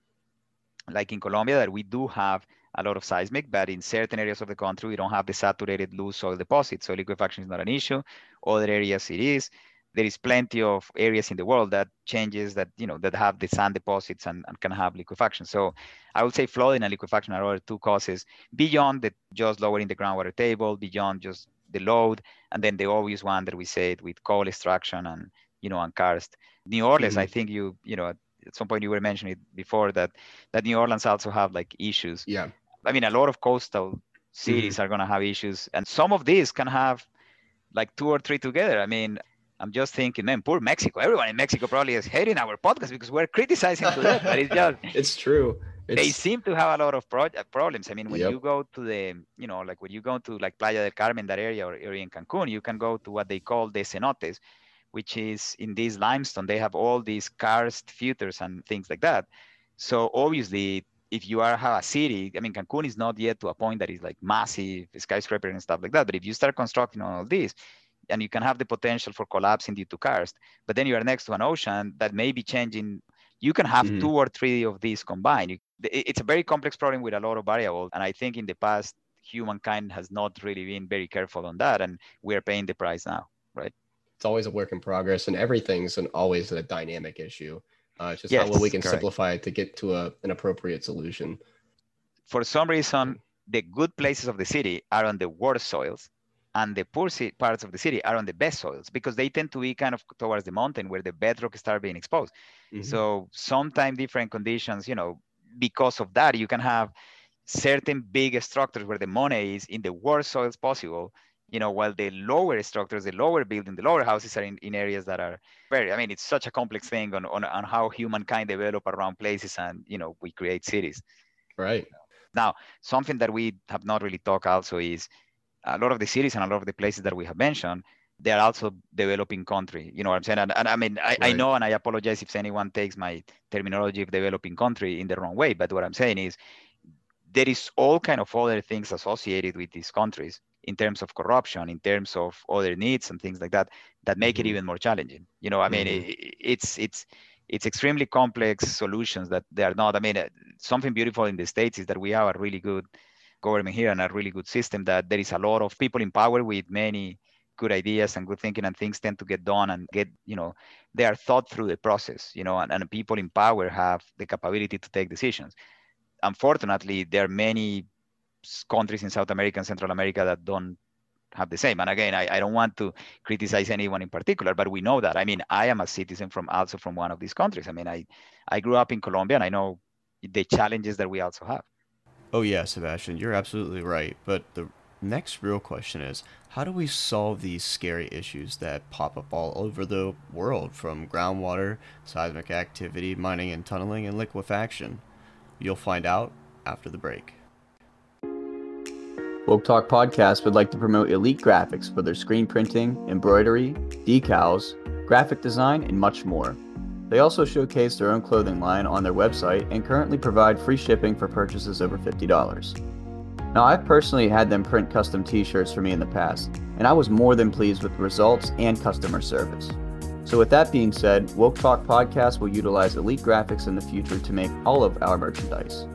like in Colombia, that we do have a lot of seismic, but in certain areas of the country, we don't have the saturated loose soil deposits. So liquefaction is not an issue. Other areas it is. There is plenty of areas in the world that changes that, you know, that have the sand deposits and, and can have liquefaction. So I would say flooding and liquefaction are other two causes beyond the just lowering the groundwater table, beyond just the load, and then the obvious one that we said with coal extraction and, you know, and karst. New Orleans, I mm-hmm. think you, you know, at some point you were mentioning it before that that New Orleans also have like issues. Yeah. I mean, a lot of coastal cities mm-hmm. are going to have issues, and some of these can have like two or three together. I mean, I'm just thinking, man, poor Mexico. Everyone in Mexico probably is hating our podcast because we're criticizing to that, but it's just It's true. they seem to have a lot of pro- problems. I mean, when Yep. you go to the, you know, like when you go to like Playa del Carmen, that area, or, or in Cancun, you can go to what they call the cenotes, which is in this limestone. They have all these karst features and things like that. So obviously, if you are have a city, I mean, Cancun is not yet to a point that is like massive skyscraper and stuff like that. But if you start constructing all this, and you can have the potential for collapsing due to karst, but then you are next to an ocean that may be changing. You can have Mhm. two or three of these combined. It's a very complex problem with a lot of variables, and I think in the past humankind has not really been very careful on that, and we are paying the price now. It's always a work in progress, and everything's an, always a dynamic issue. Uh, it's just Yes, how well we can correct. simplify it to get to a, an appropriate solution. For some reason, the good places of the city are on the worst soils, and the poor parts of the city are on the best soils because they tend to be kind of towards the mountain where the bedrock start being exposed. Mhm. So sometimes different conditions, you know, because of that, you can have certain big structures where the money is in the worst soils possible, you know, while the lower structures, the lower building, the lower houses are in, in areas that are very, I mean, it's such a complex thing on, on, on how humankind develop around places and, you know, we create cities. right. Now, something that we have not really talked also is a lot of the cities and a lot of the places that we have mentioned, they are also developing country. You know what I'm saying? And, and I mean, I, I know, and I apologize if anyone takes my terminology of developing country in the wrong way. But what I'm saying is, there is all kind of other things associated with these countries in terms of corruption, in terms of other needs and things like that, that make it even more challenging. You know, I mean, Mhm. i- i- it's it's it's extremely complex solutions that they are not. I mean, uh, something beautiful in the states is that we have a really good government here and a really good system that there is a lot of people in power with many good ideas and good thinking and things tend to get done and get you know they are thought through the process you know and, and people in power have the capability to take decisions unfortunately there are many countries in south america and central america that don't have the same and again I, I don't want to criticize anyone in particular but we know that i mean i am a citizen from also from one of these countries i mean i i grew up in colombia and i know the challenges that we also have Oh yeah, Sebastian, you're absolutely right. But the next real question is, how do we solve these scary issues that pop up all over the world from groundwater, seismic activity, mining and tunneling, and liquefaction? You'll find out after the break. Woke Talk Podcast would like to promote Elite Graphics for their screen printing, embroidery, decals, graphic design, and much more. They also showcase their own clothing line on their website and currently provide free shipping for purchases over $50. Now, I've personally had them print custom t shirts for me in the past, and I was more than pleased with the results and customer service. So, with that being said, Woke Talk Podcast will utilize Elite Graphics in the future to make all of our merchandise.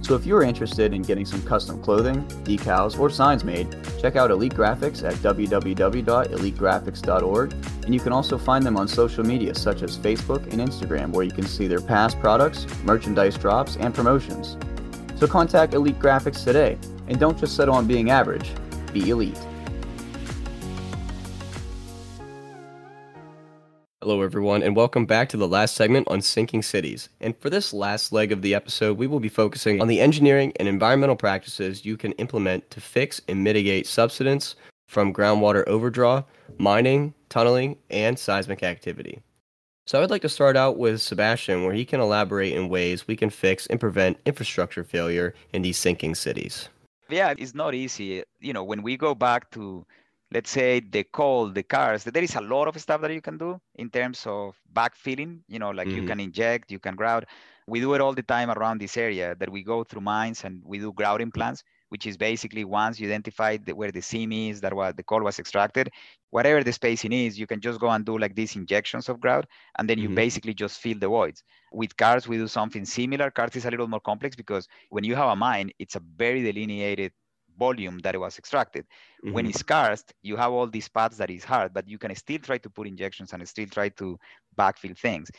So if you're interested in getting some custom clothing, decals, or signs made, check out Elite Graphics at www.elitegraphics.org, and you can also find them on social media such as Facebook and Instagram, where you can see their past products, merchandise drops, and promotions. So contact Elite Graphics today, and don't just settle on being average, be elite. Hello, everyone, and welcome back to the last segment on sinking cities. And for this last leg of the episode, we will be focusing on the engineering and environmental practices you can implement to fix and mitigate subsidence from groundwater overdraw, mining, tunneling, and seismic activity. So I would like to start out with Sebastian, where he can elaborate in ways we can fix and prevent infrastructure failure in these sinking cities. Yeah, it's not easy. You know, when we go back to let's say the coal, the karst, there is a lot of stuff that you can do in terms of backfilling, you know, like mm-hmm. you can inject, you can grout. We do it all the time around this area that we go through mines and we do grouting plans, which is basically once you identify the, where the seam is, that what the coal was extracted, whatever the spacing is, you can just go and do like these injections of grout, and then you mm-hmm. basically just fill the voids. With karst, we do something similar. Karst is a little more complex because when you have a mine, it's a very delineated volume that it was extracted. Mm-hmm. When it's karst, you have all these paths that is hard, but you can still try to put injections and still try to backfill things.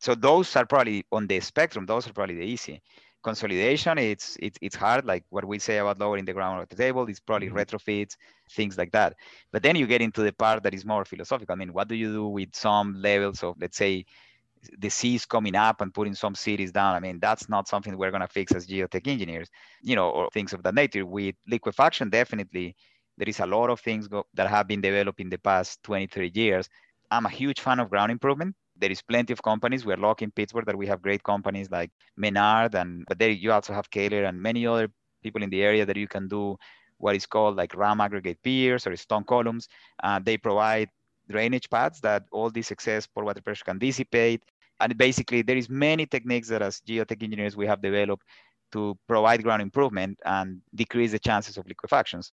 So those are probably on the spectrum, those are probably the easy. Consolidation, it's it's it's hard, like what we say about lowering the groundwater table, it's probably mm-hmm. retrofits, things like that. But then you get into the part that is more philosophical. I mean, what do you do with some levels of, let's say, the seas coming up and putting some cities down. I mean, that's not something we're going to fix as geotech engineers, you know, or things of that nature. With liquefaction, definitely, there is a lot of things go- that have been developed in the past 20, 30 years. I'm a huge fan of ground improvement. There is plenty of companies. We're lucky in Pittsburgh that we have great companies like Menard, and but there you also have Keller and many other people in the area that you can do what is called like rammed aggregate piers or stone columns. Uh, they provide drainage paths that all this excess pore water pressure can dissipate. And basically, there is many techniques that as geotech engineers we have developed to provide ground improvement and decrease the chances of liquefactions.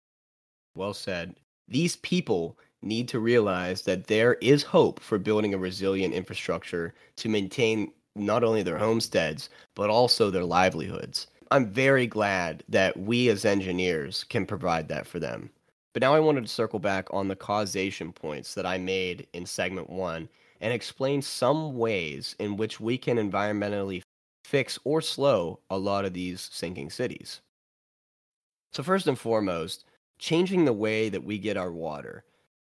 Well said. These people need to realize that there is hope for building a resilient infrastructure to maintain not only their homesteads, but also their livelihoods. I'm very glad that we as engineers can provide that for them. But now I wanted to circle back on the causation points that I made in segment one and explain some ways in which we can environmentally fix or slow a lot of these sinking cities. So, first and foremost, changing the way that we get our water.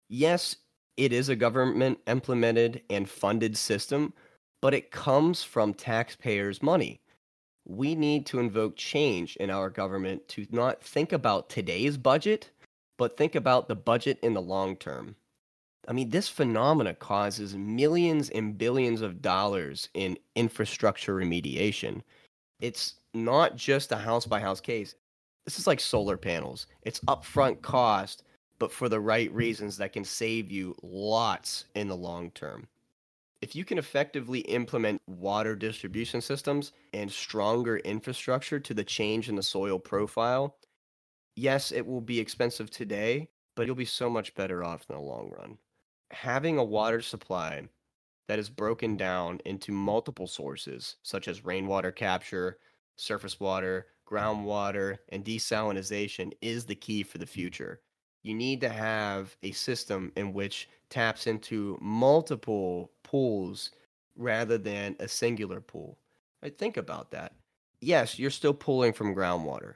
Yes, it is a government implemented and funded system, but it comes from taxpayers' money. We need to invoke change in our government to not think about today's budget, but think about the budget in the long term. I mean, this phenomena causes millions and billions of dollars in infrastructure remediation. It's not just a house by house case. This is like solar panels. It's upfront cost, but for the right reasons that can save you lots in the long term. If you can effectively implement water distribution systems and stronger infrastructure to the change in the soil profile, yes, it will be expensive today, but you'll be so much better off in the long run. Having a water supply that is broken down into multiple sources, such as rainwater capture, surface water, groundwater, and desalination, is the key for the future. You need to have a system in which taps into multiple pools rather than a singular pool. I think about that. Yes, you're still pulling from groundwater,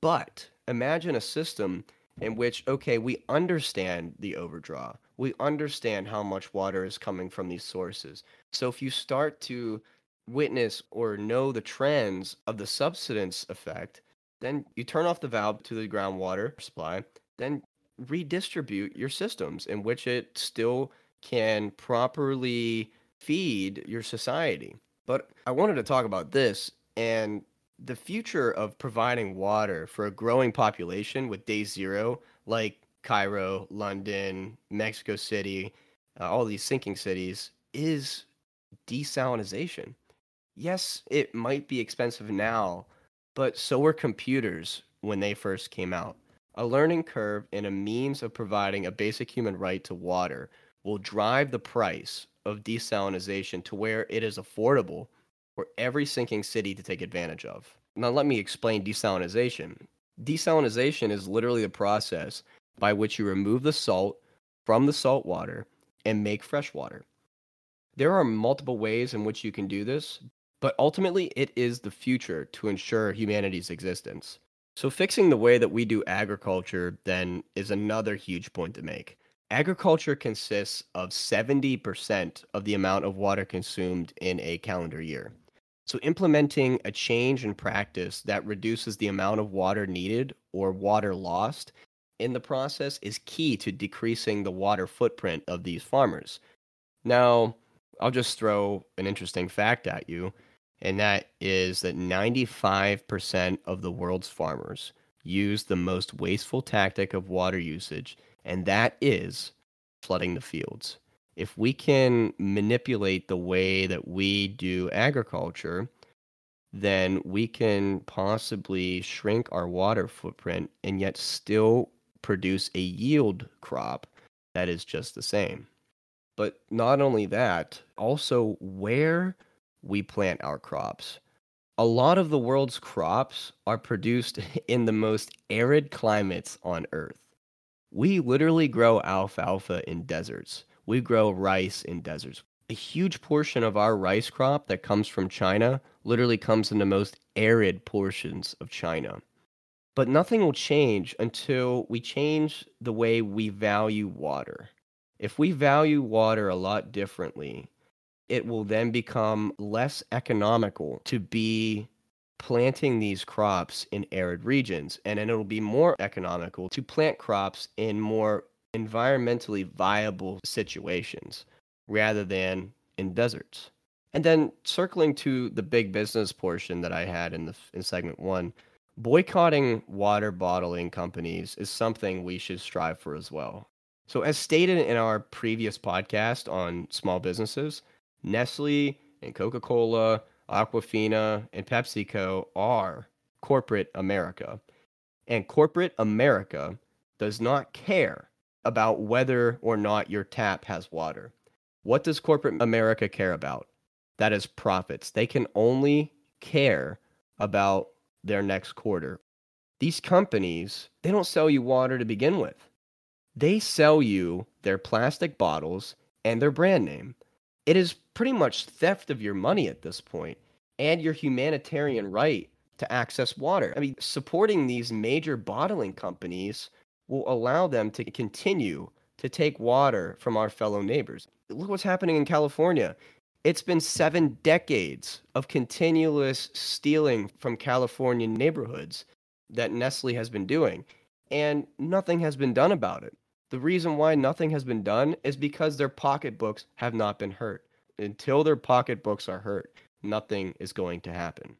but imagine a system in which, okay, we understand the overdraw. We understand how much water is coming from these sources. So if you start to witness or know the trends of the subsidence effect, then you turn off the valve to the groundwater supply, then redistribute your systems in which it still can properly feed your society. But I wanted to talk about this and the future of providing water for a growing population with day zero, like Cairo, London, Mexico City, uh, all these sinking cities, is desalination. Yes, it might be expensive now, but so were computers when they first came out. A learning curve and a means of providing a basic human right to water will drive the price of desalination to where it is affordable for every sinking city to take advantage of. Now, let me explain desalination. Desalination is literally the process by which you remove the salt from the salt water and make fresh water. There are multiple ways in which you can do this, but ultimately it is the future to ensure humanity's existence. So, fixing the way that we do agriculture then is another huge point to make. agriculture consists of 70% of the amount of water consumed in a calendar year. So, implementing a change in practice that reduces the amount of water needed or water lost in the process is key to decreasing the water footprint of these farmers. Now, I'll just throw an interesting fact at you, and that is that 95% of the world's farmers use the most wasteful tactic of water usage, and that is flooding the fields if we can manipulate the way that we do agriculture, then we can possibly shrink our water footprint and yet still produce a yield crop that is just the same. But not only that, also where we plant our crops. A lot of the world's crops are produced in the most arid climates on Earth. We literally grow alfalfa in deserts we grow rice in deserts. A huge portion of our rice crop that comes from China literally comes in the most arid portions of China. But nothing will change until we change the way we value water. If we value water a lot differently, it will then become less economical to be planting these crops in arid regions. And then it'll be more economical to plant crops in more environmentally viable situations rather than in deserts. And then circling to the big business portion that I had in the in segment 1, boycotting water bottling companies is something we should strive for as well. So as stated in our previous podcast on small businesses, Nestle and Coca-Cola, Aquafina, and PepsiCo are corporate America. And corporate America does not care about whether or not your tap has water. What does corporate America care about? That is profits. They can only care about their next quarter. These companies, they don't sell you water to begin with. They sell you their plastic bottles and their brand name. It is pretty much theft of your money at this point and your humanitarian right to access water. I mean, supporting these major bottling companies will allow them to continue to take water from our fellow neighbors. Look what's happening in California. It's been seven decades of continuous stealing from California neighborhoods that Nestle has been doing, and nothing has been done about it. The reason why nothing has been done is because their pocketbooks have not been hurt. Until their pocketbooks are hurt, nothing is going to happen.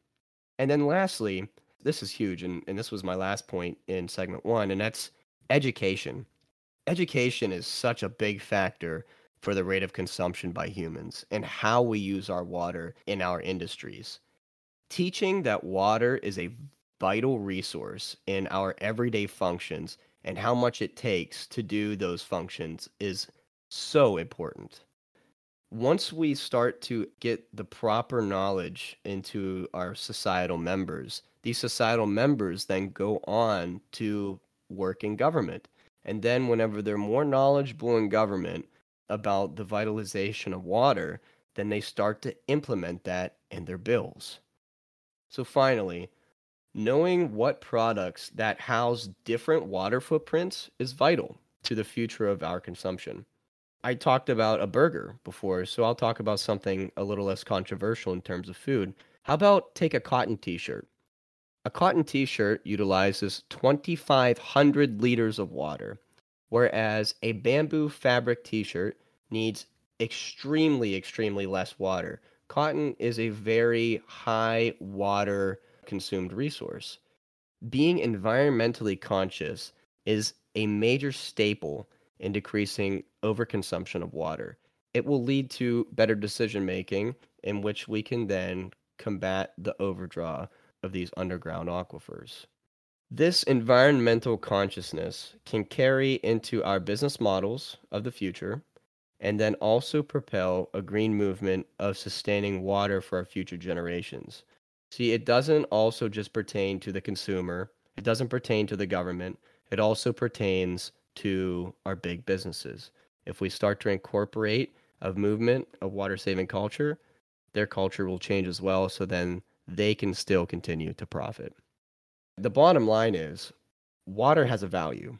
And then lastly, this is huge, and, and this was my last point in segment one, and that's education. Education is such a big factor for the rate of consumption by humans and how we use our water in our industries. Teaching that water is a vital resource in our everyday functions and how much it takes to do those functions is so important. Once we start to get the proper knowledge into our societal members, these societal members then go on to work in government. And then, whenever they're more knowledgeable in government about the vitalization of water, then they start to implement that in their bills. So, finally, knowing what products that house different water footprints is vital to the future of our consumption. I talked about a burger before, so I'll talk about something a little less controversial in terms of food. How about take a cotton t shirt? A cotton t shirt utilizes 2,500 liters of water, whereas a bamboo fabric t shirt needs extremely, extremely less water. Cotton is a very high water consumed resource. Being environmentally conscious is a major staple in decreasing overconsumption of water. It will lead to better decision making, in which we can then combat the overdraw of these underground aquifers. This environmental consciousness can carry into our business models of the future and then also propel a green movement of sustaining water for our future generations. See, it doesn't also just pertain to the consumer, it doesn't pertain to the government, it also pertains to our big businesses. If we start to incorporate a movement of water saving culture, their culture will change as well. So then they can still continue to profit. The bottom line is water has a value.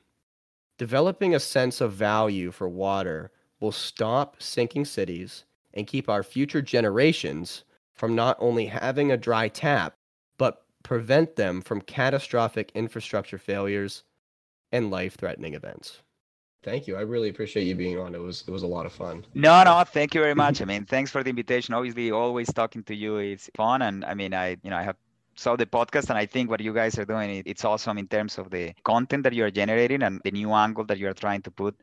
Developing a sense of value for water will stop sinking cities and keep our future generations from not only having a dry tap, but prevent them from catastrophic infrastructure failures and life threatening events. Thank you. I really appreciate you being on. It was it was a lot of fun. No, no, thank you very much. I mean, thanks for the invitation. Obviously, always talking to you is fun, and I mean, I you know I have saw the podcast and i think what you guys are doing it's awesome in terms of the content that you are generating and the new angle that you are trying to put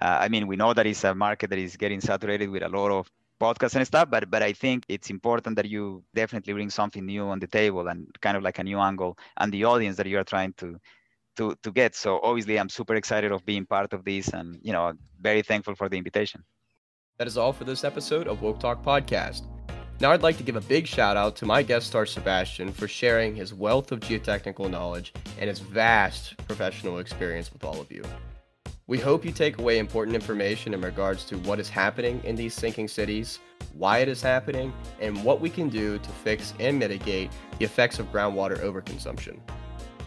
uh, i mean we know that it's a market that is getting saturated with a lot of podcasts and stuff but but i think it's important that you definitely bring something new on the table and kind of like a new angle and the audience that you are trying to to to get. So obviously, I'm super excited of being part of this, and you know, very thankful for the invitation. That is all for this episode of Woke Talk Podcast. Now, I'd like to give a big shout out to my guest star Sebastian for sharing his wealth of geotechnical knowledge and his vast professional experience with all of you. We hope you take away important information in regards to what is happening in these sinking cities, why it is happening, and what we can do to fix and mitigate the effects of groundwater overconsumption.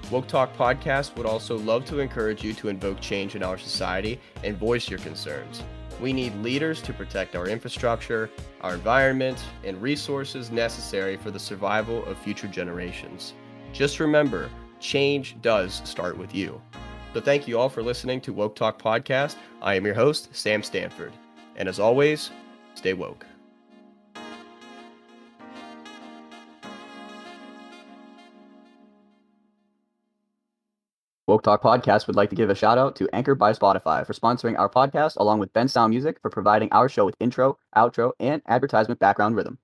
Woke Talk Podcast would also love to encourage you to invoke change in our society and voice your concerns. We need leaders to protect our infrastructure, our environment, and resources necessary for the survival of future generations. Just remember, change does start with you. So thank you all for listening to Woke Talk Podcast. I am your host, Sam Stanford. And as always, stay woke. Woke Talk Podcast would like to give a shout out to Anchor by Spotify for sponsoring our podcast, along with Bensound Music for providing our show with intro, outro, and advertisement background rhythm.